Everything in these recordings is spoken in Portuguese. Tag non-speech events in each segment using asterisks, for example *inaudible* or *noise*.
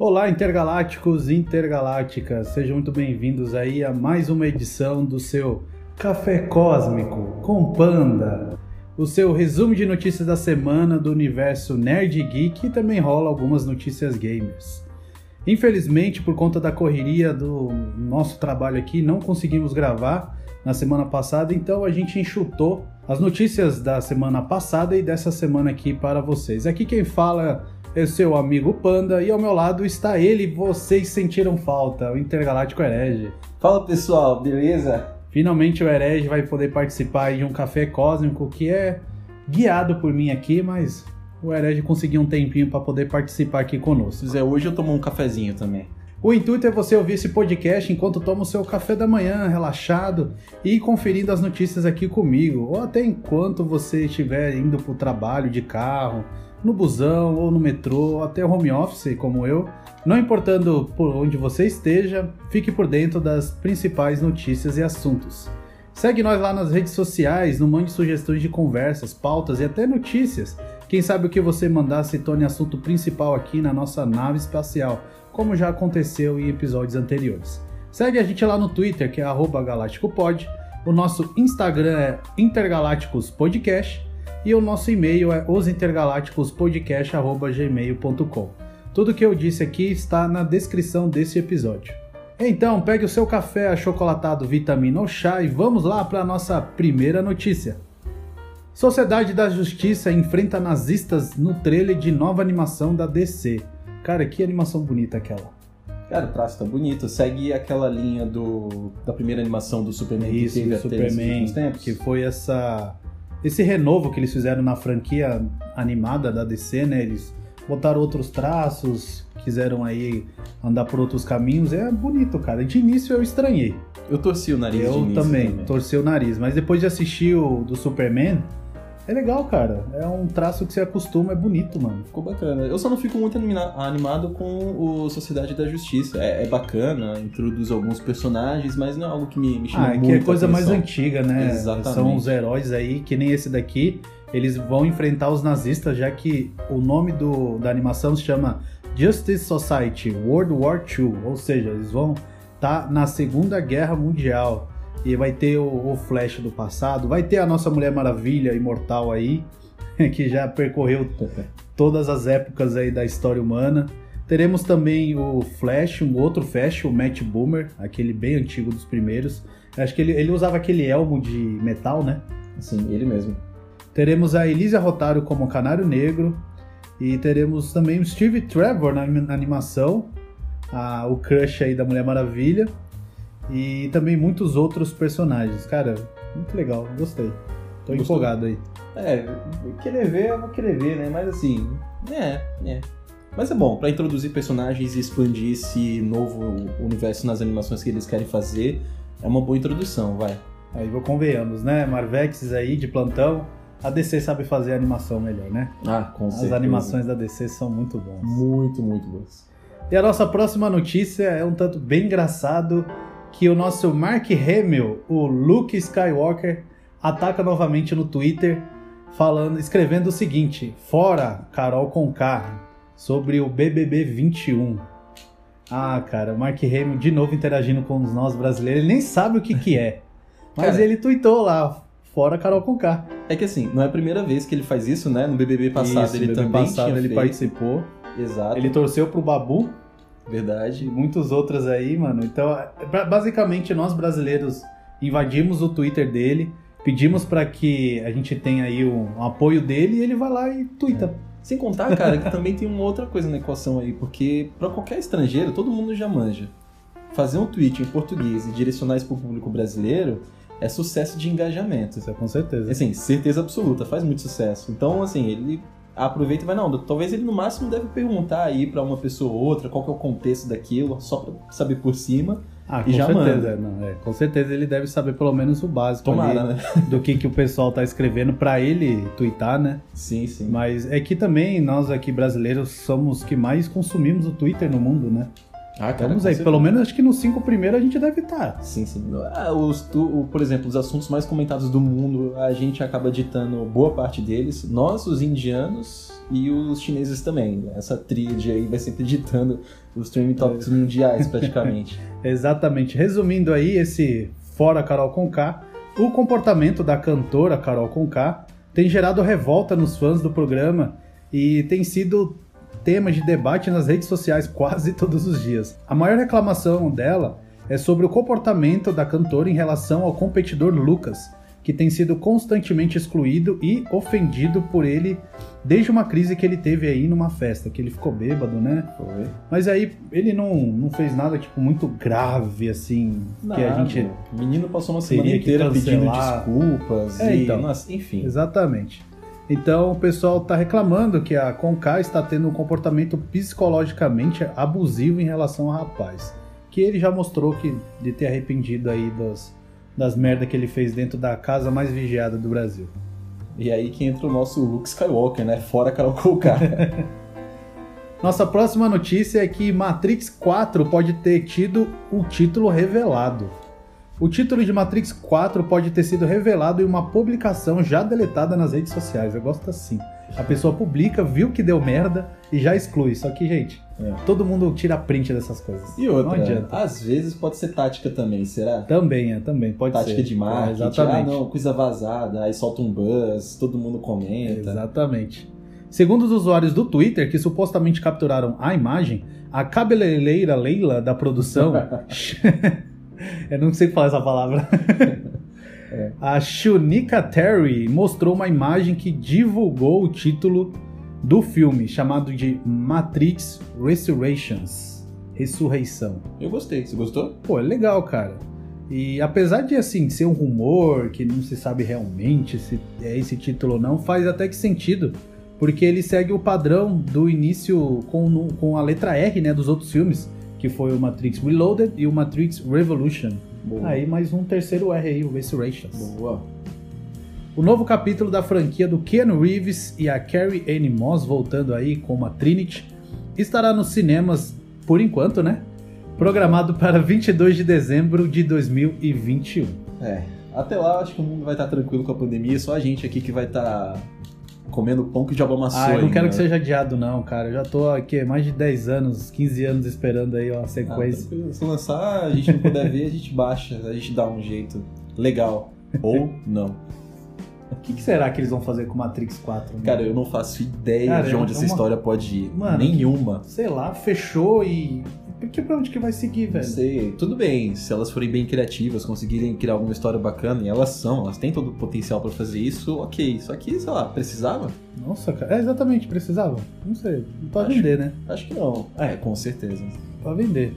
Olá, intergalácticos e intergalácticas, sejam muito bem-vindos aí a mais uma edição do seu Café Cósmico com Panda, o seu resumo de notícias da semana do universo nerd geek e também rola algumas notícias gamers. Infelizmente, por conta da correria do nosso trabalho aqui, não conseguimos gravar na semana passada, então a gente enxutou as notícias da semana passada e dessa semana aqui para vocês. Aqui quem fala é seu amigo Panda e ao meu lado está ele, vocês sentiram falta, o Intergaláctico Herege. Fala pessoal, beleza? Finalmente o Herege vai poder participar de um café cósmico que é guiado por mim aqui, mas o Herege conseguiu um tempinho para poder participar aqui conosco. Quiser, hoje eu tomo um cafezinho também. O intuito é você ouvir esse podcast enquanto toma o seu café da manhã, relaxado, e conferindo as notícias aqui comigo, ou até enquanto você estiver indo para o trabalho de carro, no busão ou no metrô, ou até home office, como eu. Não importando por onde você esteja, fique por dentro das principais notícias e assuntos. Segue nós lá nas redes sociais, não mande sugestões de conversas, pautas e até notícias. Quem sabe o que você mandar se torne assunto principal aqui na nossa nave espacial como já aconteceu em episódios anteriores. Segue a gente lá no Twitter, que é galácticopod, o nosso Instagram é intergalácticospodcast e o nosso e-mail é osintergalácticospodcast.gmail.com. Tudo que eu disse aqui está na descrição desse episódio. Então, pegue o seu café achocolatado, vitamina ou chá e vamos lá para a nossa primeira notícia. Sociedade da Justiça enfrenta nazistas no trailer de nova animação da DC. Cara, que animação bonita aquela. Cara, o traço tá bonito. Segue aquela linha do da primeira animação do Superman Isso, que teve Superman, tempos. que foi essa esse renovo que eles fizeram na franquia animada da DC, né? Eles botaram outros traços, quiseram aí andar por outros caminhos. É bonito, cara. De início eu estranhei. Eu torci o nariz eu também, também, torci o nariz. Mas depois de assistir o do Superman, é legal, cara. É um traço que você acostuma, é bonito, mano. Ficou bacana. Eu só não fico muito animado com o Sociedade da Justiça. É, é bacana, introduz alguns personagens, mas não é algo que me, me chama ah, é muito que é coisa atenção. mais antiga, né? Exatamente. São os heróis aí, que nem esse daqui. Eles vão enfrentar os nazistas, já que o nome do, da animação se chama Justice Society World War II. Ou seja, eles vão estar tá na Segunda Guerra Mundial. E vai ter o, o, Flash do passado, vai ter a nossa Mulher Maravilha imortal aí, *laughs* que já percorreu todas as épocas aí da história humana. Teremos também o Flash, um outro Flash, o Matt Boomer, aquele bem antigo dos primeiros. Acho que ele, ele usava aquele elmo de metal, né? Sim, ele mesmo. Teremos a Elisa Rotário como Canário Negro. E teremos também o Steve Trevor na, na animação, a, o crush aí da Mulher Maravilha. E também muitos outros personagens. Cara, muito legal, gostei. Tô Gostou? empolgado aí. É, querer ver, eu vou querer ver, né? Mas assim, é, é. Mas é bom, para introduzir personagens e expandir esse novo universo nas animações que eles querem fazer, é uma boa introdução, vai. Aí vou convenhamos, né? Marvex aí de plantão. A DC sabe fazer animação melhor, né? Ah, com As certeza. animações da DC são muito boas. Muito, muito boas. E a nossa próxima notícia é um tanto bem engraçado que o nosso Mark Hamill, o Luke Skywalker, ataca novamente no Twitter, falando, escrevendo o seguinte: Fora Carol Conká sobre o BBB 21. Ah, cara, o Mark Hamill de novo interagindo com nós brasileiros, ele nem sabe o que que é. *laughs* Mas cara, ele tweetou lá, fora Carol Conká. É que assim, não é a primeira vez que ele faz isso, né? No BBB passado isso, ele BBB também passado ele feito. participou. Exato. Ele torceu pro Babu, Verdade. E muitos outros aí, mano. Então, basicamente, nós brasileiros invadimos o Twitter dele, pedimos para que a gente tenha aí um, um, apoio dele e ele vai lá e twitta. É. Sem contar, cara, que também tem uma outra coisa na equação aí, porque para qualquer estrangeiro, todo mundo já manja. Fazer um tweet em português e direcionar isso pro público brasileiro é sucesso de engajamento. Isso é com certeza. Assim, certeza absoluta, faz muito sucesso. Então, assim, ele aproveita e vai, não, talvez ele no máximo deve perguntar aí para uma pessoa ou outra qual que é o contexto daquilo, só para saber por cima. Ah, com certeza, não, é, com certeza ele deve saber pelo menos o básico Tomara, ali, né? do que, que o pessoal tá escrevendo para ele twittar, né? Sim, sim. Mas é que também nós aqui brasileiros somos que mais consumimos o Twitter no mundo, né? Ah, cara, com aí, certeza. pelo menos acho que nos cinco primeiros a gente deve estar. Sim, sim. Ah, os, tu- o- por exemplo, os assuntos mais comentados do mundo, a gente acaba ditando boa parte deles. Nós, os indianos e os chineses também. Essa tríade aí vai sempre ditando os trending topics mundiais, praticamente. *laughs* Exatamente. Resumindo aí esse fora Carol Conká, o comportamento da cantora Carol Conká tem gerado revolta nos fãs do programa e tem sido tema de debate nas redes sociais quase todos os dias. A maior reclamação dela é sobre o comportamento da cantora em relação ao competidor Lucas, que tem sido constantemente excluído e ofendido por ele desde uma crise que ele teve aí numa festa, que ele ficou bêbado, né? Foi. Mas aí ele não, não fez nada tipo muito grave assim, que a gente O menino passou uma semana inteira pedindo desculpas É, e. então. Enfim. Exatamente. Então o pessoal tá reclamando que a Conká está tendo um comportamento psicologicamente abusivo em relação ao rapaz. Que ele já mostrou que de ter arrependido aí das, das merdas que ele fez dentro da casa mais vigiada do Brasil. E aí que entra o nosso Luke Skywalker, né? Fora Carol Conká. *laughs* Nossa próxima notícia é que Matrix 4 pode ter tido o título revelado. O título de Matrix 4 pode ter sido revelado em uma publicação já deletada nas redes sociais. Eu gosto assim. A pessoa publica, viu que deu merda e já exclui. Só que, gente, É. todo mundo tira print dessas coisas. E outra, Não adianta. às vezes pode ser tática também, será? Também, é, também, pode tática ser. de marketing. É, exatamente. Ah, não, coisa vazada, aí solta um buzz, todo mundo comenta. Exatamente. Segundo os usuários do Twitter, que supostamente capturaram a imagem, a cabeleireira Leila da produção. *laughs* *laughs* *laughs* Eu não sei falar essa palavra. *laughs* A Shunika Terry mostrou uma imagem que divulgou o título do filme, chamado de Matrix Resurrections Ressurreição. Eu gostei, você gostou? Pô, é legal, cara. E apesar de assim ser um rumor que não se sabe realmente se é esse título ou não, faz até que sentido, porque ele segue o padrão do início com, com a letra R, né, dos outros filmes, que foi o Matrix Reloaded e o Matrix Revolution. Boa. Aí mais um terceiro R aí, o Resurrections. Boa. O novo capítulo da franquia do Keanu Reeves e a Carrie Anne Moss voltando aí como a Trinity estará nos cinemas por enquanto, né? Programado para 22 de dezembro de 2021. É. Até lá, acho que o mundo vai estar tranquilo com a pandemia, só a gente aqui que vai estar comendo pão que diabo amassou. Ah, eu não ainda. quero que seja adiado não, cara. Eu já tô aqui mais de 10 anos, 15 anos esperando aí uma Ah, sequência. tranquilo. Se lançar, a gente não puder ver, a gente baixa, a gente dá um jeito legal. Ou não. O que, que será que eles vão fazer com Matrix 4? né? Cara, eu não faço ideia Cara, de onde é essa uma- história pode ir. Mano, Nenhuma. Sei lá, fechou e... Que pra onde que vai seguir, Não velho? sei. Tudo bem, se elas forem bem criativas, conseguirem criar alguma história bacana, e elas são, elas têm todo o potencial pra fazer isso, ok. Só que, sei lá, precisava? Nossa, cara. É, exatamente, precisava. Não sei. Pra Acho- vender, né? Acho que não. É, com certeza. Pra vender.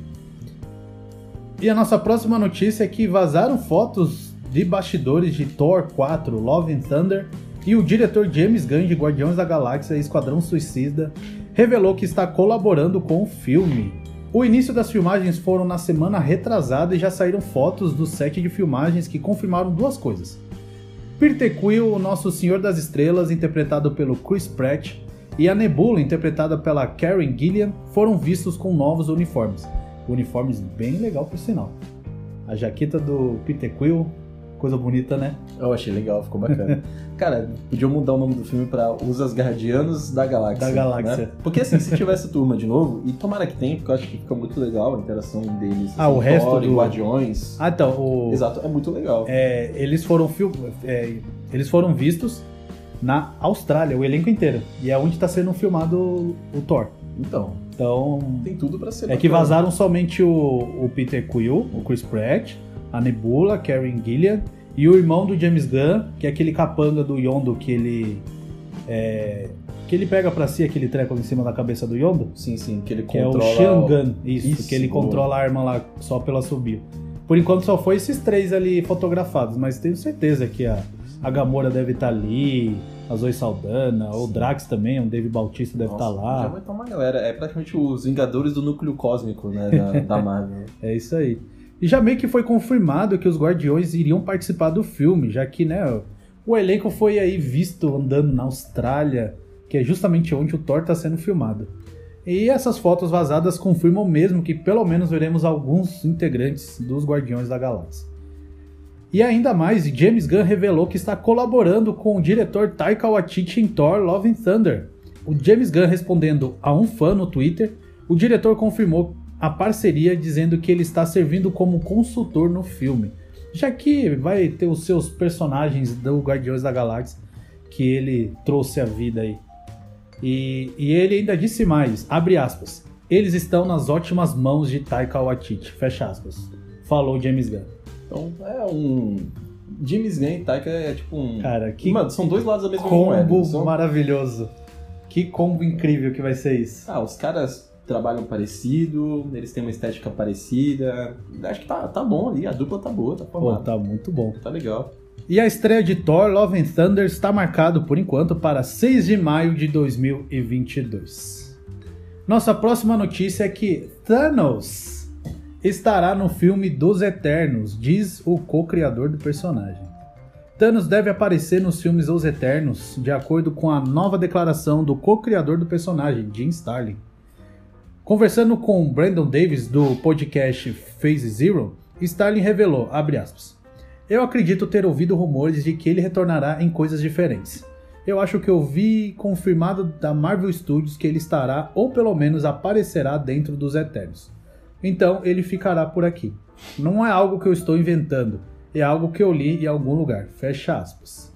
E a nossa próxima notícia é que vazaram fotos de bastidores de Thor 4, Love and Thunder, e o diretor James Gunn de Guardiões da Galáxia e Esquadrão Suicida revelou que está colaborando com o filme. O início das filmagens foram na semana retrasada e já saíram fotos do set de filmagens que confirmaram duas coisas. Peter Quill, o nosso Senhor das Estrelas, interpretado pelo Chris Pratt, e a Nebula, interpretada pela Karen Gillian, foram vistos com novos uniformes. Uniformes bem legal por sinal. A jaqueta do Peter Quill, coisa bonita, né? Eu achei legal, ficou bacana. *laughs* Cara, podiam mudar o nome do filme pra Os Asgardianos da Galáxia. Da Galáxia. né? Porque assim, se tivesse turma de novo, e tomara que tenha, porque eu acho que fica muito legal a interação deles. Ah, o assim, resto Thor do- Guardiões. Ah, então, o... Exato, é muito legal. é, eles foram fil... é, eles foram vistos na Austrália, o elenco inteiro. E é onde está sendo filmado o, Thor. Então, Então, tem tudo pra ser é que bacana. vazaram somente o, o Peter Quill, o Chris Pratt, a Nebula, Karen Gillian e o irmão do James Gunn, que é aquele capanga do Yondo que ele é, que ele pega pra si aquele treco em cima da cabeça do Yondo, Sim, sim, que ele que é o controla... Shangan, isso, Isso, que ele boa. controla a arma lá só pela subir. Por enquanto só foi esses três ali fotografados, mas tenho certeza que a, a Gamora deve estar ali, a Zoe Saldana, o Drax também, o Dave Bautista deve estar Nossa, lá. Já vai uma galera. É praticamente os Vingadores do Núcleo Cósmico, né, da, da Marvel. *laughs* É isso aí. E já meio que foi confirmado que os Guardiões iriam participar do filme, já que, né, o elenco foi aí visto andando na Austrália, que é justamente onde o Thor está sendo filmado. E essas fotos vazadas confirmam mesmo que pelo menos veremos alguns integrantes dos Guardiões da Galáxia. E ainda mais, James Gunn revelou que está colaborando com o diretor Taika Waititi em Thor Love and Thunder. O James Gunn respondendo a um fã no Twitter, o diretor confirmou a parceria dizendo que ele está servindo como consultor no filme, já que vai ter os seus personagens do Guardiões da Galáxia que ele trouxe à vida aí. E, e ele ainda disse mais, abre aspas, eles estão nas ótimas mãos de Taika Waititi, fecha aspas, falou James Gunn. Então é um. James Gunn e Taika é tipo um. Cara, que Mano, são dois lados da mesma combo moeda. São... maravilhoso. Que combo incrível que vai ser isso. Ah, os caras trabalham parecido, eles têm uma estética parecida. Acho que tá, tá bom ali, a dupla tá boa, tá Pô, formada. tá muito bom. Tá legal. E a estreia de Thor Love and Thunder está marcado por enquanto para 6 de maio de 2022. Nossa próxima notícia é que Thanos estará no filme dos Eternos, diz o co-criador do personagem. Thanos deve aparecer nos filmes Os Eternos, de acordo com a nova declaração do co-criador do personagem, Jim Starlin. Conversando com Brandon Davis do podcast Phase Zero, Starlin revelou, aspas, eu acredito ter ouvido rumores de que ele retornará em coisas diferentes. Eu acho que eu vi confirmado da Marvel Studios que ele estará, ou pelo menos aparecerá dentro dos Eternos. Então ele ficará por aqui. Não é algo que eu estou inventando, é algo que eu li em algum lugar. Fecha aspas.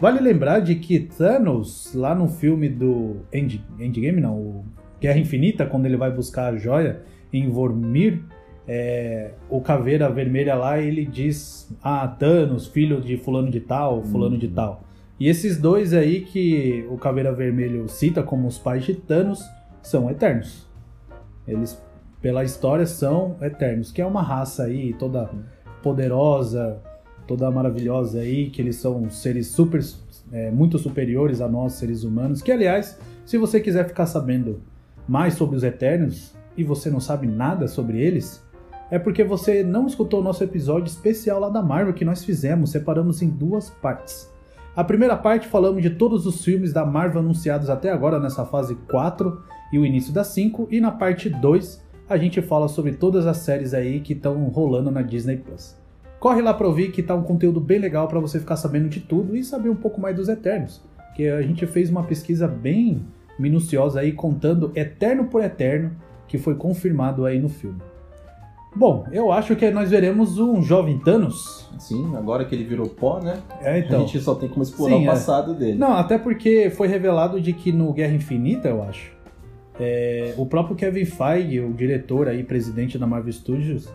Vale lembrar de que Thanos, lá no filme do End, Endgame, não, o Guerra Infinita, quando ele vai buscar a joia em Vormir, é, o Caveira Vermelha lá, ele diz, ah, Thanos, filho de fulano de tal, fulano de tal. E esses dois aí que o Caveira Vermelho cita como os pais de Thanos são eternos. Eles, pela história, são eternos, que é uma raça aí toda poderosa, toda maravilhosa aí, que eles são seres super, é, muito superiores a nós, seres humanos. Que, aliás, se você quiser ficar sabendo mais sobre os Eternos e você não sabe nada sobre eles, é porque você não escutou o nosso episódio especial lá da Marvel que nós fizemos, separamos em duas partes. A primeira parte falamos de todos os filmes da Marvel anunciados até agora nessa fase 4 e o início da 5, e na parte 2 a gente fala sobre todas as séries aí que estão rolando na Disney Plus. Corre lá pra ouvir que tá um conteúdo bem legal para você ficar sabendo de tudo e saber um pouco mais dos Eternos, que a gente fez uma pesquisa bem minuciosa aí contando eterno por eterno que foi confirmado aí no filme. Bom, eu acho que nós veremos um jovem Thanos. Sim, agora que ele virou pó, né? É, então. A gente só tem como explorar Sim, o é. passado dele. Não, até porque foi revelado de que no Guerra Infinita, eu acho, é, o próprio Kevin Feige, o diretor aí, presidente da Marvel Studios,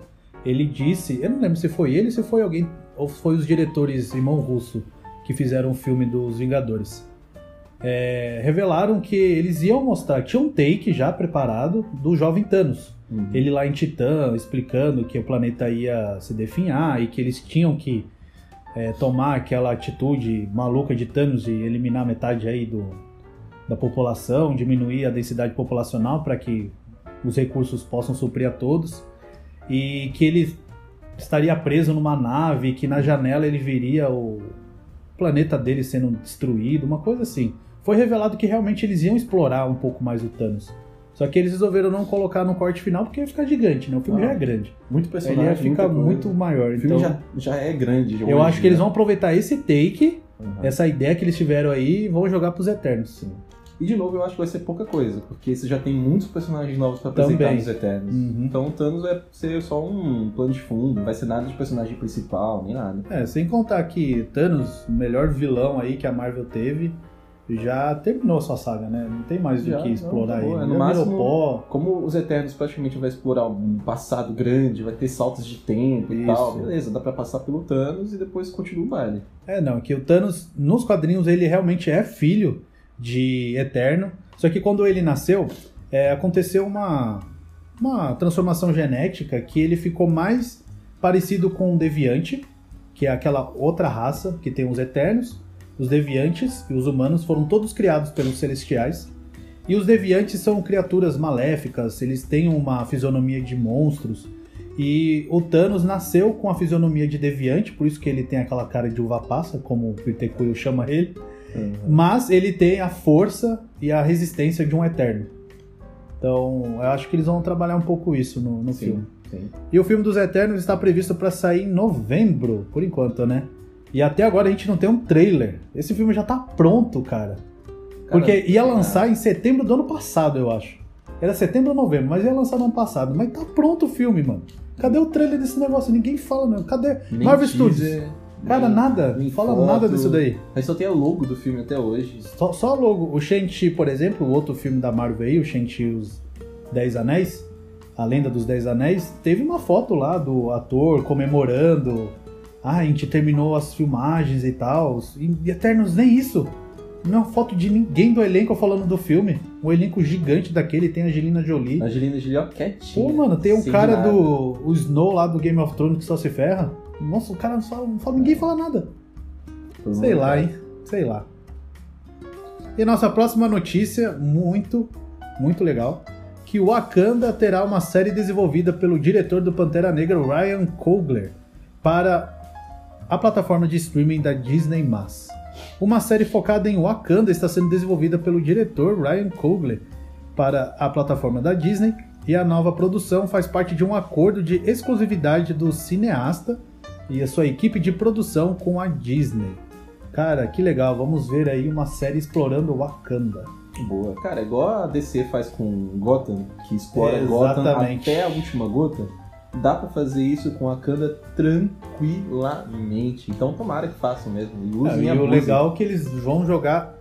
ele disse, eu não lembro se foi ele, se foi alguém, ou foi os diretores irmão russo que fizeram o filme dos Vingadores. É, revelaram que eles iam mostrar, tinha um take já preparado do jovem Thanos. Uhum. Ele lá em Titã explicando que o planeta ia se definhar e que eles tinham que é, tomar aquela atitude maluca de Thanos de eliminar metade aí do, da população, diminuir a densidade populacional para que os recursos possam suprir a todos e que ele estaria preso numa nave que na janela ele viria o planeta dele sendo destruído, uma coisa assim. Foi revelado que realmente eles iam explorar um pouco mais o Thanos. Só que eles resolveram não colocar no corte final porque ia ficar gigante, né? O filme Ah, já é grande. Muito Ele personagem. ia ficar muito maior. O filme Então, já, já é grande. já eu acho que eles né? vão aproveitar esse take, Uhum. essa ideia que eles tiveram aí, e vão jogar pros Eternos. Sim. E de novo, eu acho que vai ser pouca coisa, porque você já tem muitos personagens novos pra apresentar Também. nos Eternos. Uhum. Então o Thanos vai ser só um plano de fundo, não vai ser nada de personagem principal, nem nada. É, sem contar que Thanos, o melhor vilão aí que a Marvel teve, já terminou a sua saga, né? Não tem mais Já, do que não, explorar acabou. ele. É, no máximo- pó. Como os Eternos praticamente vai explorar um passado grande, vai ter saltos de tempo e Isso. tal, beleza, dá pra passar pelo Thanos e depois continua o baile. É, não, que o Thanos, nos quadrinhos, ele realmente é filho de Eterno. Só que quando ele nasceu, é, aconteceu uma, uma transformação genética que ele ficou mais parecido com o Deviante, que é aquela outra raça que tem os Eternos. Os Deviantes e os humanos foram todos criados pelos Celestiais. E os Deviantes são criaturas maléficas, eles têm uma fisionomia de monstros. E o Thanos nasceu com a fisionomia de Deviante, por isso que ele tem aquela cara de uva passa, como o Peter Quill chama ele. Mas ele tem a força e a resistência de um Eterno. Então, eu acho que eles vão trabalhar um pouco isso no, no Sim, filme. sim. E o filme dos Eternos está previsto para sair em novembro, por enquanto, né? E até agora a gente não tem um trailer. Esse filme já tá pronto, cara. Porque ia lançar em setembro do ano passado, eu acho. Era setembro ou novembro, mas ia lançar no ano passado. Mas tá pronto o filme, mano. Cadê o trailer desse negócio? Ninguém fala, não. Cadê? Nem Marvel Studios. Cara, nem- nada. nem Fala foto. nada disso daí. Mas só tem o logo do filme até hoje. Só, só logo. O Shang-Chi, por exemplo, o outro filme da Marvel aí, o Shang-Chi Os Dez Anéis, A Lenda dos Dez Anéis, teve uma foto lá do ator comemorando. Ah, a gente terminou as filmagens e tal. E Eternos, nem isso. Não é uma foto de ninguém do elenco falando do filme. Um elenco gigante daquele, tem a Angelina Jolie. A Angelina Jolie, ó, quietinha. Pô, mano, tem um cara nada. do o Snow lá do Game of Thrones que só se ferra. Nossa, o cara não fala, não fala- ninguém fala nada. Todo Sei lá, hein? Sei lá. E nossa próxima notícia, muito, muito legal, que o Wakanda terá uma série desenvolvida pelo diretor do Pantera Negra, Ryan Coogler, para a plataforma de streaming da Disney+. Uma série focada em Wakanda está sendo desenvolvida pelo diretor Ryan Coogler para a plataforma da Disney e a nova produção faz parte de um acordo de exclusividade do cineasta e a sua equipe de produção com a Disney. Cara, que legal, vamos ver aí uma série explorando Wakanda. Boa. Cara, igual a DC faz com Gotham, que explora Exatamente. Gotham até a última gota, dá pra fazer isso com a Wakanda tranquilamente. Então tomara que façam mesmo. E usem e e o legal é que eles vão jogar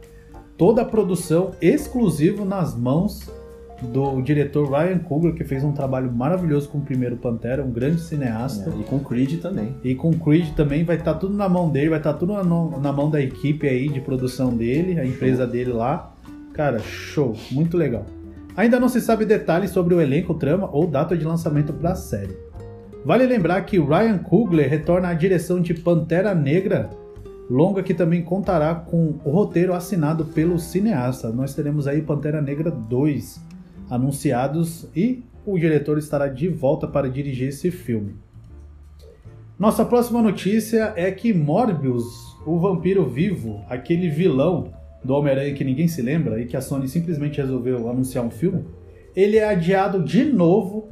toda a produção exclusivo nas mãos do diretor Ryan Coogler, que fez um trabalho maravilhoso com o primeiro Pantera, um grande cineasta. É, e com Creed também. E com o Creed também vai estar tudo na mão dele, vai estar tudo na, na mão da equipe aí de produção dele, a empresa dele lá. Cara, show, muito legal. Ainda não se sabe detalhes sobre o elenco, trama ou data de lançamento para a série. Vale lembrar que Ryan Coogler retorna à direção de Pantera Negra, longa que também contará com o roteiro assinado pelo cineasta. Nós teremos aí Pantera Negra 2 anunciados e o diretor estará de volta para dirigir esse filme. Nossa próxima notícia é que Morbius, o vampiro vivo, aquele vilão do Homem-Aranha que ninguém se lembra e que a Sony simplesmente resolveu anunciar um filme, ele é adiado de novo,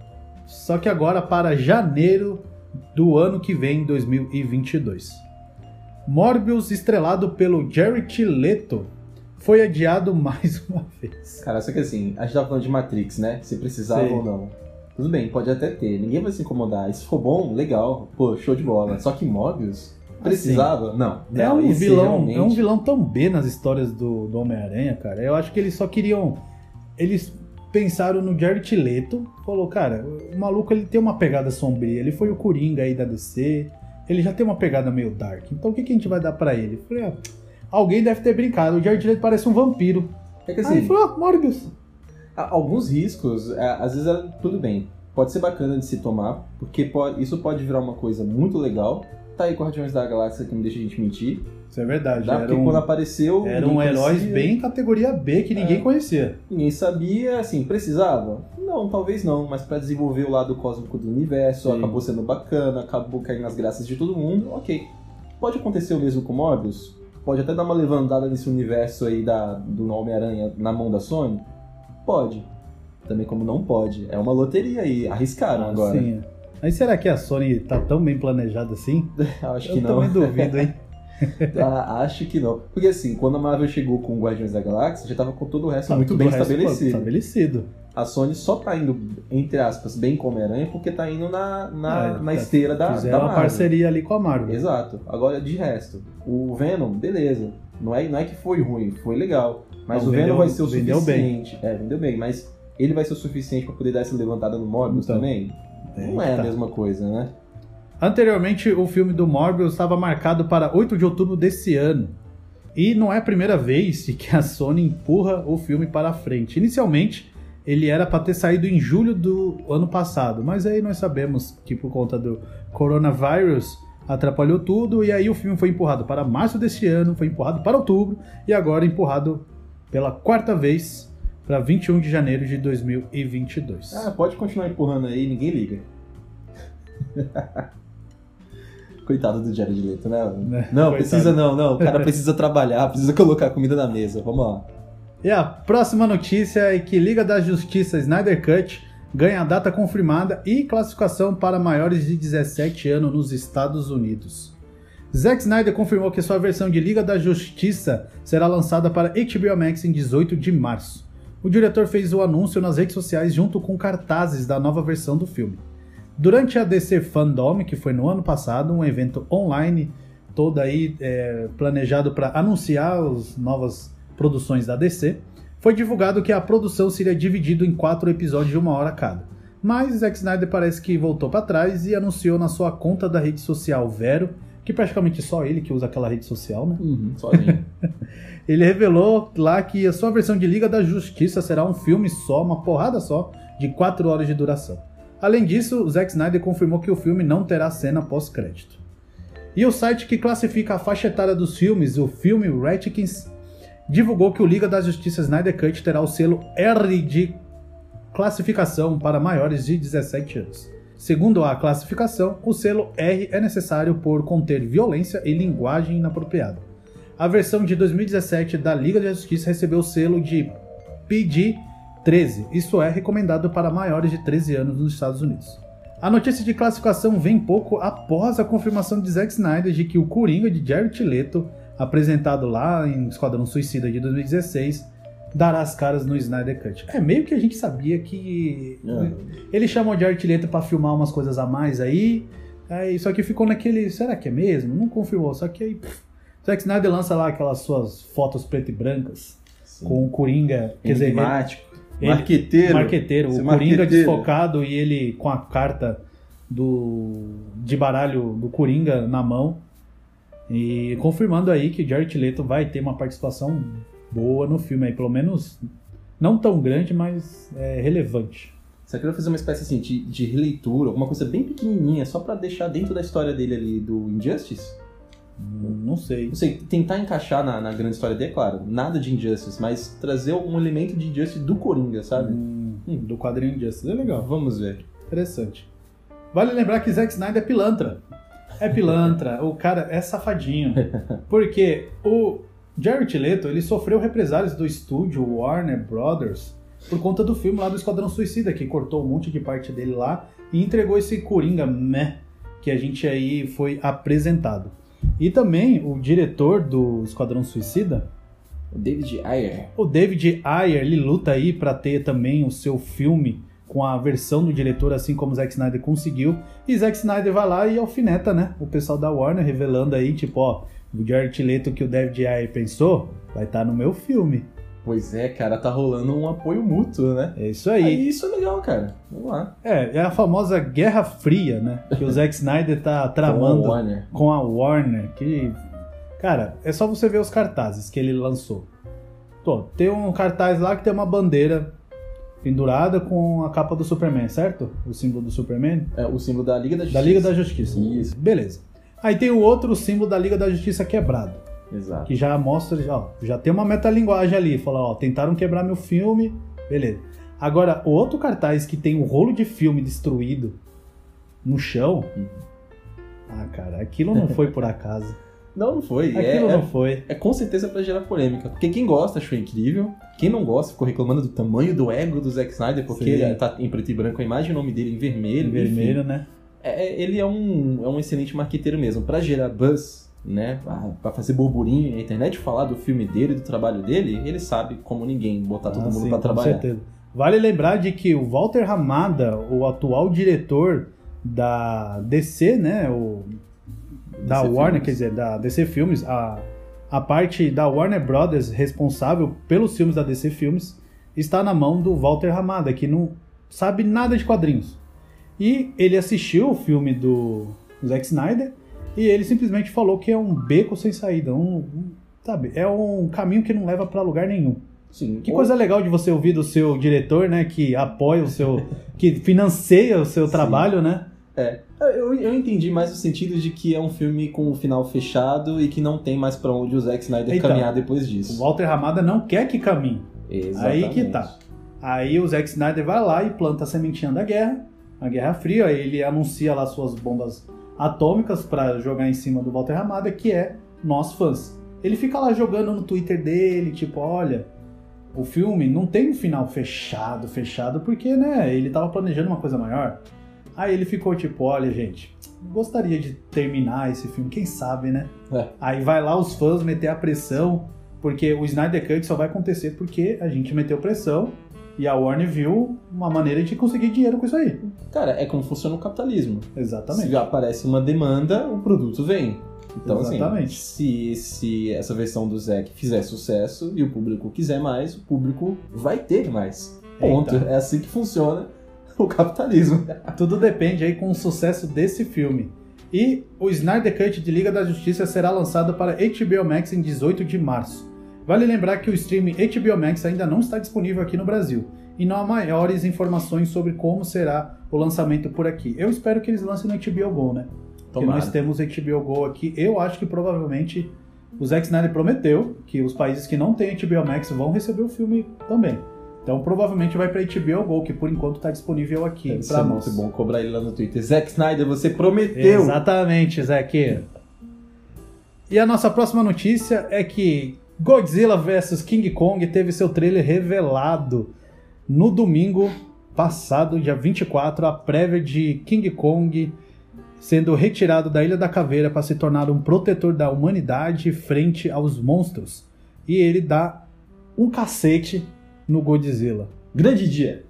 só que agora para janeiro do ano que vem, 2022. Morbius, estrelado pelo Jared Leto, foi adiado mais *laughs* uma vez. Cara, só que assim, a gente tava falando de Matrix, né? Se precisava Sei. ou não. Tudo bem, pode até ter. Ninguém vai se incomodar. E se for bom, legal. Pô, show de bola. Só que Morbius, precisava? Não. É Não, um, esse vilão, realmente- é um vilão tão B nas histórias do, do Homem-Aranha, cara. Eu acho que eles só queriam. Eles pensaram no Jared Leto, falou, cara, o maluco ele tem uma pegada sombria, ele foi o Coringa aí da DC, ele já tem uma pegada meio dark. Então o que, que a gente vai dar pra ele? Eu falei, ah, alguém deve ter brincado, o Jared Leto parece um vampiro. É que Aí assim, ele falou, ah, Morbius. alguns riscos, é, às vezes é, tudo bem. Pode ser bacana de se tomar, porque isso pode virar uma coisa muito legal. Tá aí Guardiões da Galáxia que não deixa a gente mentir. Isso é verdade, Tá? Porque um, quando apareceu. eram ninguém heróis bem categoria B que ninguém É. conhecia. Ninguém sabia, assim, precisava? Não, talvez não, mas pra desenvolver o lado cósmico do universo, Sim. acabou sendo bacana, acabou caindo nas graças de todo mundo, ok. Pode acontecer o mesmo com Morbius? Pode até dar uma levantada nesse universo aí da, do Homem-Aranha na mão da Sony? Pode. Também como não pode. É uma loteria aí, arriscaram agora. Sim. Mas será que a Sony tá tão bem planejada assim? *laughs* Acho Eu que não. também duvido, hein? *laughs* Ah, acho que não. Porque assim, quando a Marvel chegou com o Guardiões da Galáxia, já tava com todo o resto Tá, muito bem estabelecido. estabelecido. A Sony só tá indo, entre aspas, bem com Homem-Aranha porque tá indo na, na, É, na tá- esteira da, da Fizeram uma Marvel. parceria ali com a Marvel. Exato. Agora, de resto, o Venom, beleza. Não é, não é que foi ruim, foi legal. Mas Não, o Venom vendeu- vai ser o vendeu bem. suficiente. É, vendeu bem, mas ele vai ser o suficiente pra poder dar essa levantada no Morbius Então, também? É, não é tá. a mesma coisa, né? Anteriormente, o filme do Morbius estava marcado para 8 de outubro desse ano. E não é a primeira vez que a Sony empurra o filme para frente. Inicialmente, ele era para ter saído em julho do ano passado, mas aí nós sabemos que por conta do coronavírus atrapalhou tudo e aí o filme foi empurrado para março deste ano, foi empurrado para outubro e agora empurrado pela quarta vez para 21 de janeiro de 2022. Ah, pode continuar empurrando aí, ninguém liga. *laughs* Coitado do Jared Leto, né? Né? Não, Coitado. precisa não, não. O cara *laughs* precisa trabalhar, precisa colocar comida na mesa. Vamos lá. E a próxima notícia é que Liga da Justiça Snyder Cut ganha data confirmada e classificação para maiores de 17 anos nos Estados Unidos. Zack Snyder confirmou que sua versão de Liga da Justiça será lançada para HBO Max em 18 de março. O diretor fez o anúncio nas redes sociais junto com cartazes da nova versão do filme. Durante a DC Fandom, que foi no ano passado, um evento online todo aí é, planejado para anunciar as novas produções da DC, foi divulgado que a produção seria dividida em quatro episódios de uma hora cada. Mas Zack Snyder parece que voltou para trás e anunciou na sua conta da rede social Vero, que praticamente só ele que usa aquela rede social, né? Uhum, sozinho. *laughs* ele revelou lá que a sua versão de Liga da Justiça será um filme só, uma porrada só, de 4 horas de duração. Além disso, o Zack Snyder confirmou que o filme não terá cena pós-crédito. E o site que classifica a faixa etária dos filmes, o filme Retikins, divulgou que o Liga da Justiça Snyder Cut terá o selo R de classificação para maiores de 17 anos. Segundo a classificação, o selo R é necessário por conter violência e linguagem inapropriada. A versão de 2017 da Liga da Justiça recebeu o selo de PG-13, isso é recomendado para maiores de 13 anos nos Estados Unidos. A notícia de classificação vem pouco após a confirmação de Zack Snyder de que o Coringa de Jared Leto, apresentado lá em Esquadrão Suicida de 2016, dará as caras no Snyder Cut. É meio que a gente sabia que É. ele chamou de artilheiro pra filmar umas coisas a mais aí. Aí só que ficou naquele, será que é mesmo? Não confirmou, só que aí pff, Zack Snyder lança lá aquelas suas fotos preto e brancas com o Coringa, quer dizer, ele- marqueteiro. marqueteiro, o Coringa marqueteiro. desfocado e ele com a carta do de baralho do Coringa na mão e confirmando aí que Jared Leto vai ter uma participação boa no filme aí, pelo menos não tão grande, mas é, relevante. Você queria fazer uma espécie assim de, de releitura, alguma coisa bem pequenininha, só pra deixar dentro da história dele ali do Injustice? Hum, Não sei. Não sei, tentar encaixar na, na grande história dele, é claro, nada de Injustice, mas trazer algum elemento de Injustice do Coringa, sabe? Hum, do quadrinho Justice. É legal. Vamos ver. Interessante. Vale lembrar que Zack Snyder é pilantra. É pilantra, o cara é safadinho. *laughs* Porque o Jared Leto, ele sofreu represálias do estúdio Warner Brothers por conta do filme lá do Esquadrão Suicida, que cortou um monte de parte dele lá e entregou esse Coringa meh que a gente aí foi apresentado. E também o diretor do Esquadrão Suicida, O David Ayer. o David Ayer, ele luta aí pra ter também o seu filme com a versão do diretor, assim como o Zack Snyder conseguiu. E Zack Snyder vai lá e alfineta, né? O pessoal da Warner revelando aí, tipo, ó, o Jared Leto que o David Ayer pensou vai estar no meu filme. Pois é, cara, tá rolando um apoio mútuo, né? É isso aí. Aí isso é legal, cara. Vamos lá. É, é a famosa Guerra Fria, né? Que o Zack *laughs* Snyder tá tramando Com a Warner. com a Warner, que. Cara, é só você ver os cartazes que ele lançou. Pô, tem um cartaz lá que tem uma bandeira pendurada com a capa do Superman, certo? O símbolo do Superman. É o símbolo da Liga da Justiça. Da Liga da Justiça. Isso. Beleza. Aí tem o outro símbolo da Liga da Justiça quebrado. Exato. Que já mostra, ó, já tem uma metalinguagem ali. Fala, ó, tentaram quebrar meu filme. Beleza. Agora, o outro cartaz que tem o rolo de filme destruído no chão. Uhum. Ah, cara, aquilo não foi por acaso. *laughs* Não, não foi. É, Aquilo é, não foi. é com certeza pra gerar polêmica. Porque quem gosta achou incrível. Quem não gosta ficou reclamando do tamanho do ego do Zack Snyder, porque Sim. ele tá em preto e branco a imagem, o nome dele em vermelho. Em vermelho, né? Enfim. É, ele é um, é um excelente marqueteiro mesmo. Pra gerar buzz, né? Pra fazer burburinho na internet, falar do filme dele, do trabalho dele, ele sabe como ninguém botar todo Ah, mundo sim, pra com trabalhar. certeza. Vale lembrar de que o Walter Hamada, o atual diretor da DC, né? O, da DC Warner, Filmes. quer dizer, da DC Filmes, a, a parte da Warner Brothers responsável pelos filmes da DC Filmes está na mão do Walter Hamada, que não sabe nada de quadrinhos. E ele assistiu o filme do Zack Snyder e ele simplesmente falou que é um beco sem saída, um, um- sabe, é um caminho que não leva pra lugar nenhum. Sim. Que Ou- coisa legal de você ouvir do seu diretor, né? Que apoia o seu. *laughs* que financia o seu Sim. trabalho, né? Eu, eu entendi mais o sentido de que é um filme com o final fechado e que não tem mais pra onde o Zack Snyder Então, caminhar depois O disso. Walter Ramada não quer que caminhe. Exatamente. Aí que tá. Aí o Zack Snyder vai lá e planta a sementinha da guerra, a Guerra Fria, aí ele anuncia lá suas bombas atômicas pra jogar em cima do Walter Ramada, que é nós fãs. Ele fica lá jogando no Twitter dele, tipo, olha, o filme não tem um final fechado, fechado, porque, né, ele tava planejando uma coisa maior. Aí ele ficou tipo, olha, gente, gostaria de terminar esse filme, quem sabe, né? É. Aí vai lá os fãs meter a pressão, porque o Snyder Cut só vai acontecer porque a gente meteu pressão e a Warner viu uma maneira de conseguir dinheiro com isso aí. Cara, é como funciona o capitalismo. Exatamente. Se aparece uma demanda, o produto vem. Então, Exatamente. assim, se, se essa versão do Zack fizer sucesso e o público quiser mais, o público vai ter mais. Ponto. Eita. É assim que funciona o capitalismo. *laughs* Tudo depende aí com o sucesso desse filme. E o Snyder Cut de Liga da Justiça será lançado para HBO Max em 18 de março. Vale lembrar que o streaming HBO Max ainda não está disponível aqui no Brasil e não há maiores informações sobre como será o lançamento por aqui. Eu espero que eles lancem no HBO Go, né? Tomara. nós temos HBO Go aqui. Eu acho que provavelmente o Zack Snyder prometeu que os países que não têm HBO Max vão receber o filme também. Então provavelmente vai para HBO Go, que por enquanto está disponível aqui para nós. muito bom cobrar ele lá no Twitter. Zack Snyder, você prometeu! Exatamente, Zack. E a nossa próxima notícia é que Godzilla vs King Kong teve seu trailer revelado no domingo passado, dia 24, a prévia de King Kong sendo retirado da Ilha da Caveira para se tornar um protetor da humanidade frente aos monstros. E ele dá um cacete no Godzilla. Grande dia!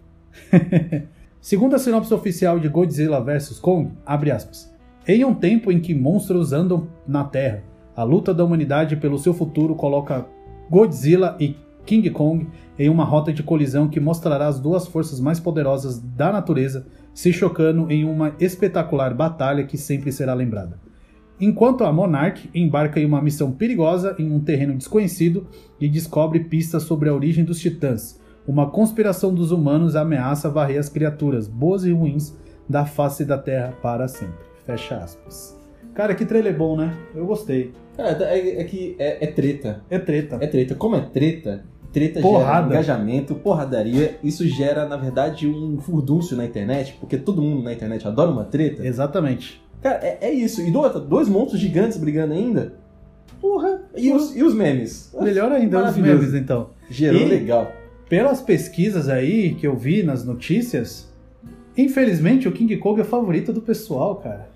*laughs* Segundo a sinopse oficial de Godzilla vs Kong, abre aspas, em um tempo em que monstros andam na Terra, a luta da humanidade pelo seu futuro coloca Godzilla e King Kong em uma rota de colisão que mostrará as duas forças mais poderosas da natureza se chocando em uma espetacular batalha que sempre será lembrada. Enquanto a Monarch embarca em uma missão perigosa em um terreno desconhecido e descobre pistas sobre a origem dos titãs, uma conspiração dos humanos ameaça varrer as criaturas, boas e ruins, da face da Terra para sempre. Fecha aspas. Cara, que trailer bom, né? Eu gostei. Cara, é, é que é, é treta. É treta. É treta. Como é treta, treta Porrada. gera engajamento, porradaria. Isso gera, na verdade, um furdúncio na internet, porque todo mundo na internet adora uma treta. Exatamente. Cara, é, é isso. E do outro, dois monstros gigantes brigando ainda. Porra. E os, e os memes? Melhor ainda os memes, então. Gerou E- legal. Pelas pesquisas aí que eu vi nas notícias, infelizmente o King Kong é o favorito do pessoal, cara.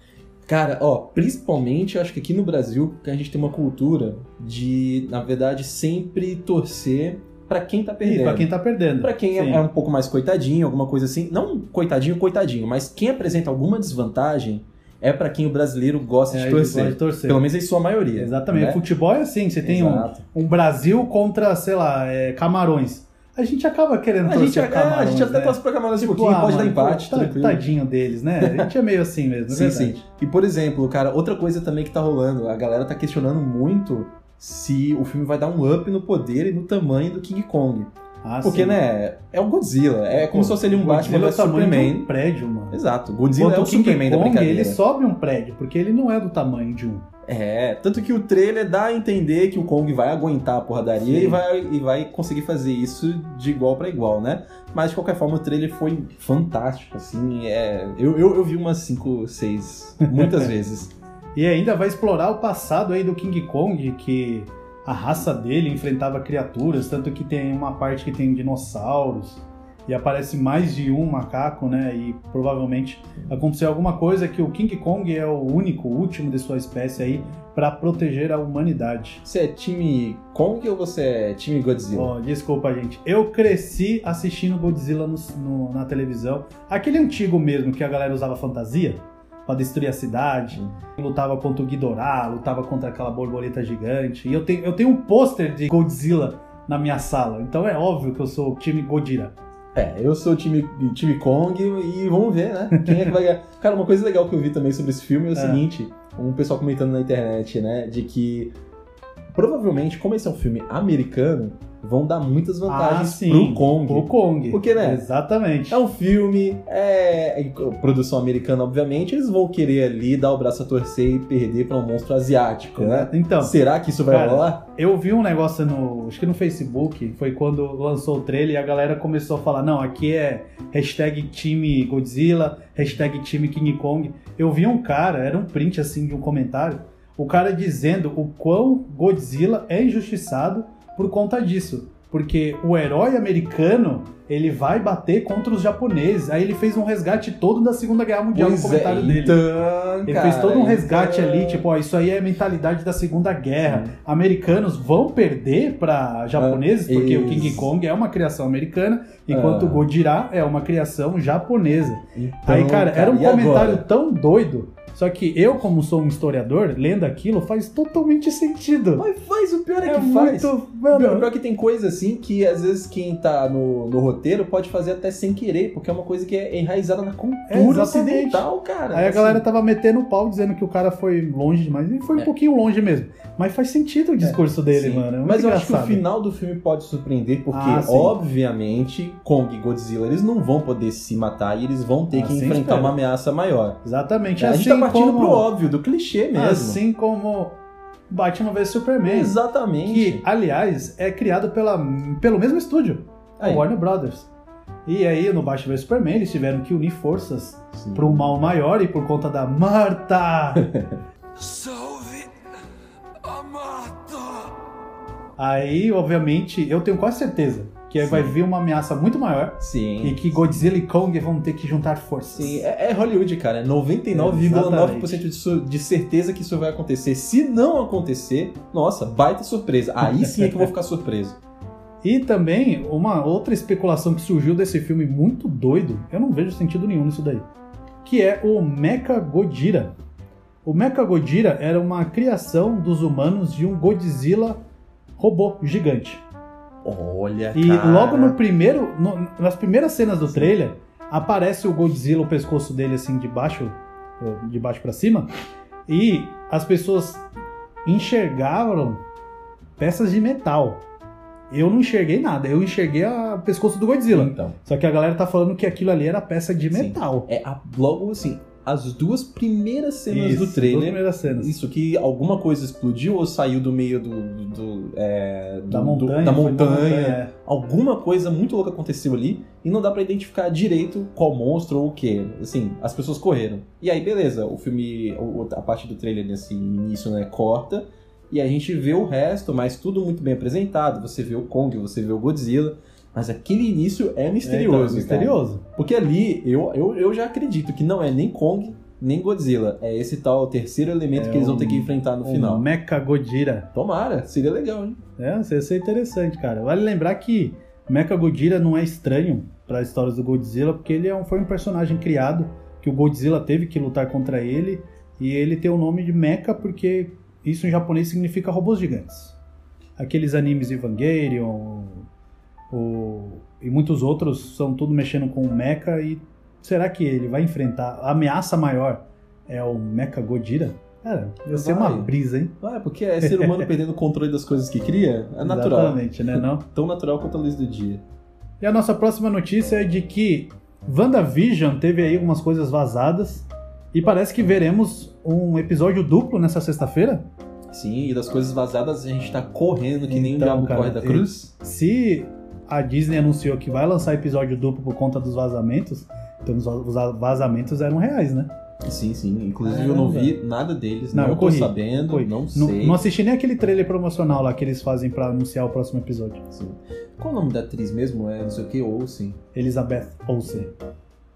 Cara, ó, principalmente eu acho que aqui no Brasil, que a gente tem uma cultura de, na verdade, sempre torcer pra quem tá perdendo. pra quem tá perdendo. Pra quem é, é um pouco mais coitadinho, alguma coisa assim. Não coitadinho, coitadinho, mas quem apresenta alguma desvantagem é pra quem o brasileiro gosta É, de torcer. de torcer. Pelo menos em sua maioria. Exatamente. né? Futebol é assim, você tem um, um Brasil contra, sei lá, é, Camarões. A gente acaba querendo A gente, torcer é, Camarões, a gente até né? torce pra Camarões um Tipo, pouquinho, ah, pode dar mano, empate, tá- tranquilo. Tadinho deles, né? A gente é meio assim mesmo, é *laughs* Sim, verdade. sim. E por exemplo, cara, outra coisa também que tá rolando, a galera tá questionando muito se o filme vai dar um up no poder e no tamanho do King Kong. Ah, Porque, sim. né, é o Godzilla, é como se fosse ele um Batman Godzilla é vs tamanho de Superman. um prédio, mano. Exato, Godzilla Enquanto é o King Superman da Kong, brincadeira. ele sobe um prédio, porque ele não é do tamanho de um. É, tanto que o trailer dá a entender que o Kong vai aguentar a porradaria Sim. e vai, e vai conseguir fazer isso de igual pra igual, né? Mas de qualquer forma o trailer foi fantástico, assim, é... Eu, eu, eu vi umas 5, 6, muitas *laughs* vezes. E ainda vai explorar o passado aí do King Kong, que a raça dele enfrentava criaturas, tanto que tem uma parte que tem dinossauros e aparece mais de um macaco, né? E provavelmente aconteceu alguma coisa que o King Kong é o único, o último de sua espécie aí para proteger a humanidade. Você é time Kong ou você é time Godzilla? Ó, desculpa, gente. Eu cresci assistindo Godzilla no- no- na televisão. Aquele antigo mesmo que a galera usava fantasia pra destruir a cidade. Lutava contra o Ghidorah, lutava contra aquela borboleta gigante. E eu tenho, eu tenho um pôster de Godzilla na minha sala. Então é óbvio que eu sou o time Godira. É, eu sou o time, time Kong e vamos ver, né? Quem é que vai ganhar? *laughs* Cara, uma coisa legal que eu vi também sobre esse filme é o É. seguinte: um pessoal comentando na internet, né? De que provavelmente, como esse é um filme americano, vão dar muitas vantagens pro Kong. Pro Kong. Porque, né? Exatamente. É um filme, é, é produção americana, obviamente, eles vão querer ali dar o braço a torcer e perder pra um monstro asiático, né? Então, Será que isso vai Cara, rolar? Eu vi um negócio no. Acho que no Facebook, foi quando lançou o trailer e a galera começou a falar: não, aqui é hashtag time Godzilla, hashtag time King Kong. Eu vi um cara, era um print assim de um comentário, o cara dizendo o quão Godzilla é injustiçado por conta disso. porque o herói americano ele vai bater contra os japoneses. Aí ele fez um resgate todo da Segunda Guerra Mundial Pois no comentário é, dele. então, Ele cara, fez todo um resgate então- ali, tipo, ó, isso aí é a mentalidade da Segunda Guerra. Americanos vão perder para japoneses, Ah, porque o isso. King Kong é uma criação americana, enquanto Ah. o Gojira é uma criação japonesa. Então, aí, cara, era um e agora? comentário tão doido, só que eu, como sou um historiador, lendo aquilo, faz totalmente sentido. Mas faz, o pior é, É que faz. muito. O pior, o Mano, pior é que tem coisa assim que às vezes quem tá no, no roteiro pode fazer até sem querer, porque é uma coisa que é enraizada na cultura É, ocidental, cara. Aí a Assim, galera tava metendo o pau dizendo que o cara foi longe demais. E foi um É. pouquinho longe mesmo. Mas faz sentido o discurso dele, sim. mano. É Mas eu acho que o engraçado. final do filme pode surpreender, porque, Ah, obviamente, Kong e Godzilla eles não vão poder se matar e eles vão ter que Assim enfrentar espero. uma ameaça maior. Exatamente. a assim gente tá partindo como, pro óbvio, do clichê mesmo. Assim como Batman vs Superman. Exatamente. Que, aliás, é criado pela, pelo mesmo estúdio, a Aí. Warner Brothers. E aí, no Batman vs Superman, eles tiveram que unir forças para um mal maior e por conta da Marta. *laughs* Salve a Marta! aí, obviamente, eu tenho quase certeza que aí Sim. vai vir uma ameaça muito maior Sim. e que Godzilla e Kong vão ter que juntar forças. Sim, é, é Hollywood, cara. É 99,9% de, su- de certeza que isso vai acontecer. Se não acontecer, nossa, baita surpresa. Aí sim é que eu vou ficar surpreso. E também, uma outra especulação que surgiu desse filme muito doido, eu não vejo sentido nenhum nisso daí, que é o Mecha Godira. O Mecha Godira era uma criação dos humanos de um Godzilla robô gigante. Olha, E cara. logo no primeiro, no- nas primeiras cenas do trailer, aparece o Godzilla, o pescoço dele assim de baixo, de baixo para cima, e as pessoas enxergavam peças de metal. Eu não enxerguei nada, eu enxerguei o pescoço do Godzilla. Então, Só que a galera tá falando que aquilo ali era peça de Sim. metal. é a- logo assim, as duas primeiras cenas Isso, do duas trailer. primeiras cenas. Isso que alguma coisa explodiu ou saiu do meio do. do- é, do- Da do- montanha. da foi montanha. é. Alguma coisa muito louca aconteceu ali e não dá pra identificar direito qual monstro ou o que. Assim, as pessoas correram. E aí, beleza, o filme, a parte do trailer nesse início, né, corta. E a gente vê o resto, mas tudo muito bem apresentado. Você vê o Kong, você vê o Godzilla. Mas aquele início é É, misterioso. então, cara. misterioso. Porque ali, eu, eu, eu já acredito que não é nem Kong, nem Godzilla. É esse tal terceiro elemento É que eles vão ter um- que enfrentar no O final. Mecha Godira. Tomara, seria legal, hein? É, isso ia ser interessante, cara. Vale lembrar que Mecha Godira não é estranho para as histórias do Godzilla, porque ele é um, foi um personagem criado que o Godzilla teve que lutar contra ele, e ele tem o nome de Mecha porque isso em japonês significa robôs gigantes. Aqueles animes Evangelion o, e muitos outros são tudo mexendo com o Mecha, e será que ele vai enfrentar a ameaça maior é o Mecha Godira? Cara, ia ser uma brisa, hein? Ah, porque é ser humano *laughs* perdendo o controle das coisas que cria. É natural. Exatamente, né? Não? *laughs* Tão natural quanto a luz do dia. E a nossa próxima notícia é de que WandaVision teve aí algumas coisas vazadas e parece que veremos um episódio duplo nessa sexta-feira. Sim, e das coisas vazadas a gente tá correndo que nem o Então, diabo cara, corre da cruz. Se a Disney anunciou que vai lançar episódio duplo por conta dos vazamentos, então os va- os vazamentos eram reais, né? Sim, sim. Inclusive eu não vi nada deles, Não, não, eu tô corri, sabendo, Foi. não Não, sei. não assisti nem aquele trailer promocional lá que eles fazem pra anunciar o próximo episódio. Sim. Qual o nome da atriz mesmo? É não sei o que, Olsen. Elizabeth Olsen.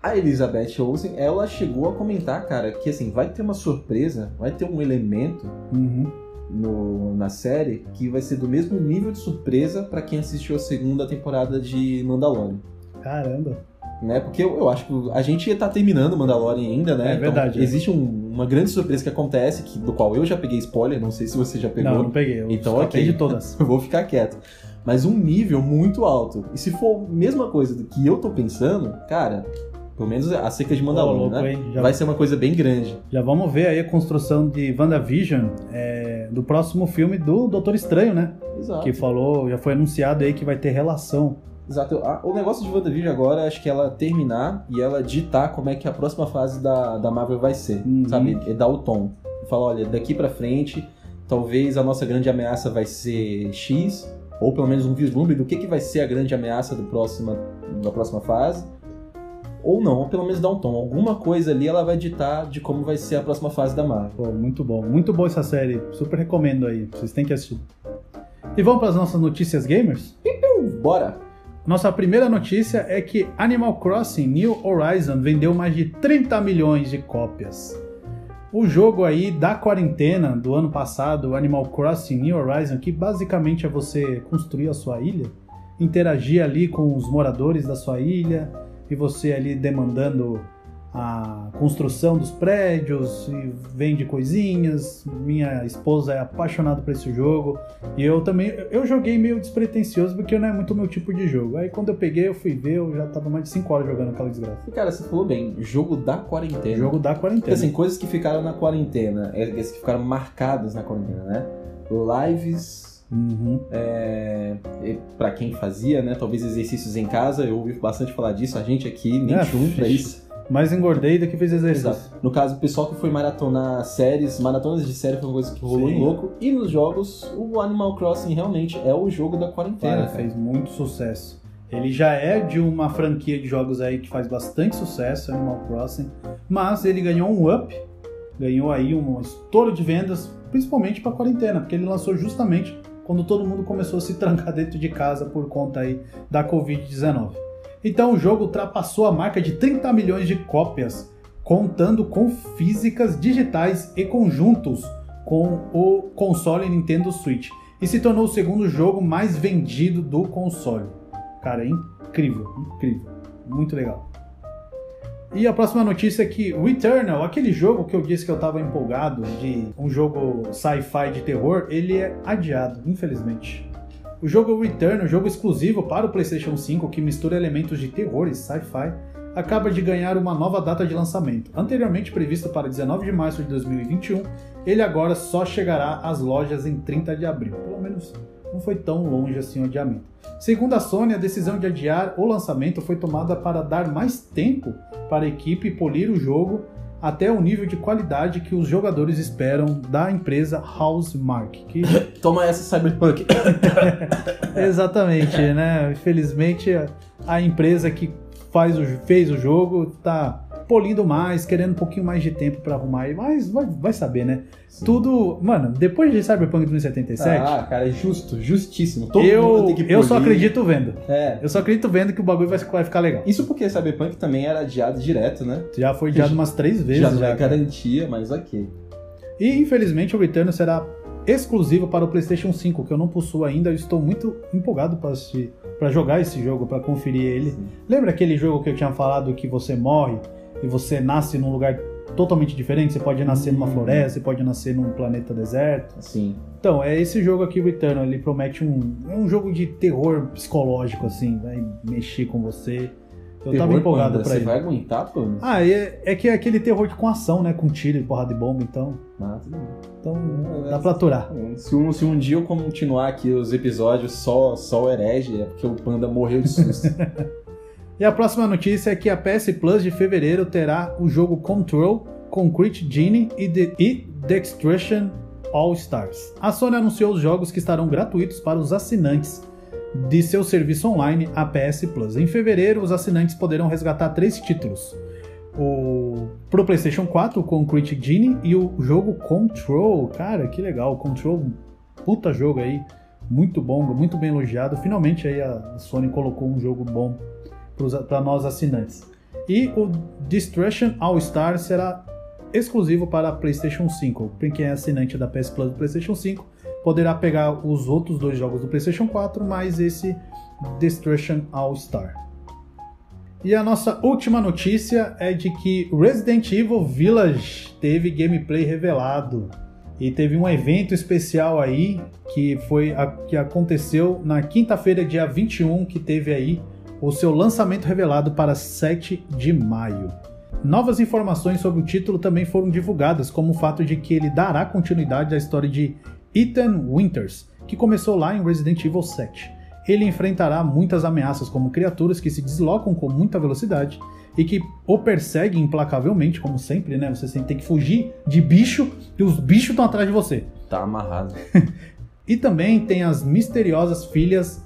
A Elizabeth Olsen, ela chegou a comentar, cara, que assim, vai ter uma surpresa, vai ter um elemento Uhum. No, na série que vai ser do mesmo nível de surpresa pra quem assistiu a segunda temporada de Mandalorian. Caramba. Né? Porque eu, eu acho que a gente tá terminando Mandalorian ainda, né? É Então, verdade, é. existe um- uma grande surpresa que acontece, que, do qual eu já peguei spoiler, não sei se você já pegou. Não, não peguei. Eu Então, ok. de todas. Eu *laughs* vou ficar quieto. Mas um nível muito alto. E se for a mesma coisa do que eu tô pensando, cara, pelo menos acerca de Ô, Mandalorian, louco, né? Já Vai ser uma coisa bem grande. Já vamos ver aí a construção de WandaVision é, do próximo filme do Doutor Estranho, né? Exato. Que falou, já foi anunciado aí que vai ter relação. Exato. A- O negócio de WandaVision agora, acho que ela terminar e ela ditar como é que a próxima fase da, da Marvel vai ser, Uhum. sabe? É dar o tom. Falar, olha, daqui pra frente, talvez a nossa grande ameaça vai ser X, ou pelo menos um vislumbre do que, que vai ser a grande ameaça do próxima, da próxima fase. Ou não, ou pelo menos dar um tom. Alguma coisa ali ela vai ditar de como vai ser a próxima fase da Marvel. Pô, muito bom. Muito boa essa série. Super recomendo aí. Vocês têm que assistir. E vamos para as nossas notícias gamers? Bora! Nossa primeira notícia é que Animal Crossing New Horizon vendeu mais de 30 milhões de cópias. O jogo aí da quarentena do ano passado, Animal Crossing New Horizon, que basicamente é você construir a sua ilha, interagir ali com os moradores da sua ilha e você ali demandando a construção dos prédios e vende coisinhas. Minha esposa é apaixonada por esse jogo e eu também eu joguei meio despretensioso porque não é muito meu tipo de jogo. Aí quando eu peguei, eu fui ver, eu já tava mais de 5 horas jogando aquela desgraça. E, cara, você falou bem, jogo da quarentena. Jogo da Porque, quarentena. assim, coisas que ficaram na quarentena, é, essas que ficaram marcadas na quarentena, né? Lives, Uhum. é, e pra quem fazia, né? Talvez exercícios em casa, eu ouvi bastante falar disso, a gente aqui, nem É, isso. Mais engordei do que fez exercício. Exato. No caso, o pessoal que foi maratonar séries, maratonas de série foi uma coisa que rolou Sim. em louco. E nos jogos, o Animal Crossing realmente é o jogo da quarentena. Cara. fez muito sucesso. Ele já é de uma franquia de jogos aí que faz bastante sucesso, Animal Crossing, mas ele ganhou um up, ganhou aí um estouro de vendas, principalmente para quarentena, porque ele lançou justamente quando todo mundo começou a se trancar dentro de casa por conta aí da Covid-19. Então o jogo ultrapassou a marca de 30 milhões de cópias, contando com físicas digitais e conjuntos com o console Nintendo Switch e se tornou o segundo jogo mais vendido do console. Cara, é incrível, incrível, muito legal. E a próxima notícia é que Returnal, aquele jogo que eu disse que eu tava empolgado de um jogo sci-fi de terror, ele é adiado, infelizmente. O jogo Return, um jogo exclusivo para o PlayStation 5 que mistura elementos de terror e sci-fi, acaba de ganhar uma nova data de lançamento. Anteriormente previsto para 19 de março de 2021, ele agora só chegará às lojas em 30 de abril. Pelo menos não foi tão longe assim o adiamento. Segundo a Sony, a decisão de adiar o lançamento foi tomada para dar mais tempo para a equipe polir o jogo até o nível de qualidade que os jogadores esperam da empresa Housemark, que *coughs* Toma essa Cyberpunk. *coughs* Exatamente, né? Infelizmente a empresa que faz o, fez o jogo tá polindo mais, querendo um pouquinho mais de tempo pra arrumar mas vai, vai saber, né? Tudo, mano, depois de Cyberpunk 2077, Ah, cara, é justo, justíssimo. Todo mundo eu, tem que eu só acredito vendo. É. Eu só acredito vendo que o bagulho vai, vai ficar legal. Isso porque Cyberpunk também era adiado direto, né? Já foi adiado umas três vezes. já já, é cara. garantia, mas ok. E infelizmente o Return será exclusivo para o PlayStation 5, que eu não possuo ainda. Eu estou muito empolgado para assistir, para jogar esse jogo, para conferir ele. Sim. Lembra aquele jogo que eu tinha falado que você morre e você nasce num lugar totalmente diferente? Você pode nascer numa Hum. floresta, você pode nascer num planeta deserto. Assim. Então, é esse jogo aqui, Returnal, ele promete um, é um jogo de terror psicológico, assim, vai mexer com você. Eu tava Terror, empolgado Panda, pra Você ele. vai aguentar, pô? Ah, é, é que é aquele terror com ação, né? Com tiro e porrada de bomba, então. Ah, tudo bem. Então, dá pra aturar. Se um, se um dia eu continuar aqui os episódios só, só o herege, é porque o Panda morreu de susto. *laughs* E a próxima notícia é que a PS Plus de fevereiro terá o jogo Control, Concrete Genie e, The, e All Stars. A Sony anunciou os jogos que estarão gratuitos para os assinantes de seu serviço online, a PS Plus. Em fevereiro, os assinantes poderão resgatar três títulos. O pro PlayStation 4, o Concrete Genie e o jogo Control. Cara, que legal, Control, puta jogo aí, muito bom, muito bem elogiado. Finalmente aí a Sony colocou um jogo bom para nós assinantes. E o Destruction All Star será exclusivo para PlayStation 5. Para quem é assinante da PS Plus do PlayStation 5, poderá pegar os outros dois jogos do PlayStation 4, mais esse Destruction All Star. E a nossa última notícia é de que Resident Evil Village teve gameplay revelado. E teve um evento especial aí que foi a, que aconteceu na quinta-feira, dia 21, que teve aí o seu lançamento revelado para 7 de maio. Novas informações sobre o título também foram divulgadas, como o fato de que ele dará continuidade à história de Ethan Winters, que começou lá em Resident Evil 7. Ele enfrentará muitas ameaças, como criaturas que se deslocam com muita velocidade e que o perseguem implacavelmente, como sempre, né? Você sempre tem que fugir de bicho e os bichos estão atrás de você. tá amarrado. *laughs* E também tem as misteriosas filhas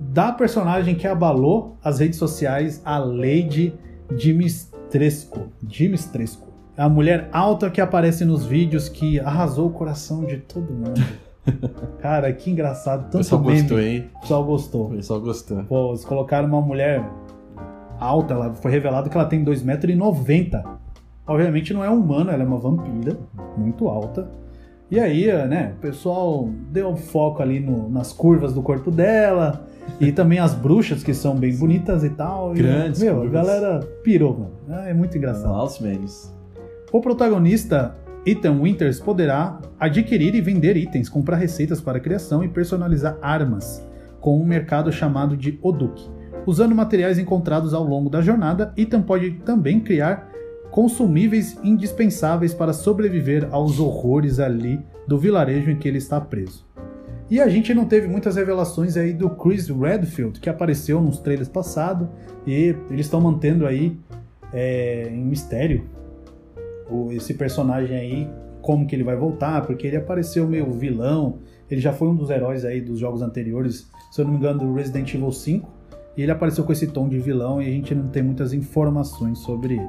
da personagem que abalou as redes sociais, a Lady Dimitrescu. Dimitrescu. É a mulher alta que aparece nos vídeos que arrasou o coração de todo mundo. *laughs* Cara, que engraçado. Tanto pessoal meme. gostou, hein? O pessoal gostou. O pessoal gostou. Pô, eles colocaram uma mulher alta, ela foi revelado que ela tem 2,90m. Obviamente não é humana, ela é uma vampira, muito alta. E aí, né, o pessoal deu foco ali no- nas curvas do corpo dela. E também as bruxas, que são bem bonitas e tal. E, Grandes Meu, a curvas. galera pirou, mano. Ah, É muito engraçado. Memes. O protagonista, Ethan Winters, poderá adquirir e vender itens, comprar receitas para criação e personalizar armas, com um mercado chamado de Oduk. Usando materiais encontrados ao longo da jornada, Ethan pode também criar consumíveis indispensáveis para sobreviver aos horrores ali do vilarejo em que ele está preso. E a gente não teve muitas revelações aí do Chris Redfield, que apareceu nos trailers passados, e eles estão mantendo aí é, em mistério esse personagem aí, como que ele vai voltar, porque ele apareceu meio vilão, ele já foi um dos heróis aí dos jogos anteriores, se eu não me engano, do Resident Evil 5, e ele apareceu com esse tom de vilão e a gente não tem muitas informações sobre ele.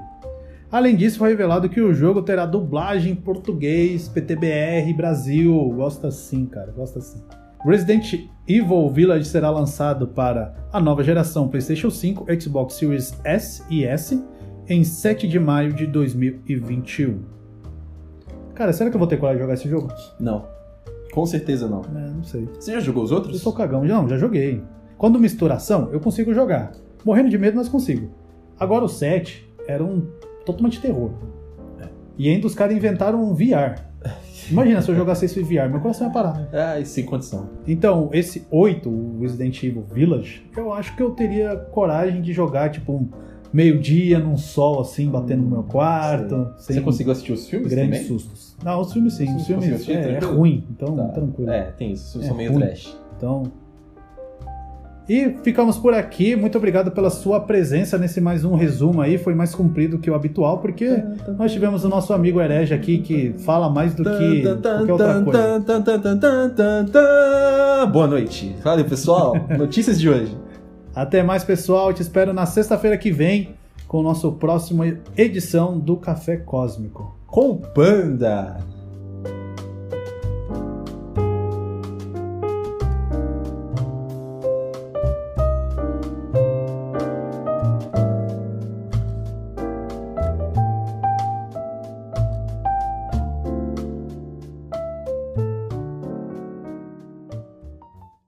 Além disso, foi revelado que o jogo terá dublagem em português, PTBR, Brasil. Gosta sim, cara, gosta sim. Resident Evil Village será lançado para a nova geração PlayStation 5, Xbox Series S e S em 7 de maio de 2021. Cara, será que eu vou ter coragem de jogar esse jogo? Não. Com certeza não. É, não sei. Você já jogou os Eu outros? sou cagão. Não, já joguei. Quando misturação, eu consigo jogar. Morrendo de medo, mas consigo. Agora o 7 era um totalmente terror. E ainda os caras inventaram um VR. Imagina se eu jogasse esse VR, meu coração ia parar. Ah, e sem condição. Então, esse 8, o Resident Evil Village, eu acho que eu teria coragem de jogar, tipo, um meio-dia num sol assim, batendo no meu quarto. Você conseguiu assistir os filmes grandes também? sustos. Não, os filmes sim. Os Você filmes assistir, é, é ruim, então Tá. tranquilo. É, tem isso. Os filmes É são meio ruim. trash. Então. E ficamos por aqui. Muito obrigado pela sua presença nesse mais um resumo aí. Foi mais comprido que o habitual, porque nós tivemos o nosso amigo herege aqui que fala mais do que qualquer outra coisa. Boa noite. Fala pessoal. *laughs* Notícias de hoje. Até mais, pessoal. Te espero na sexta-feira que vem com o nosso próximo edição do Café Cósmico. Com Panda.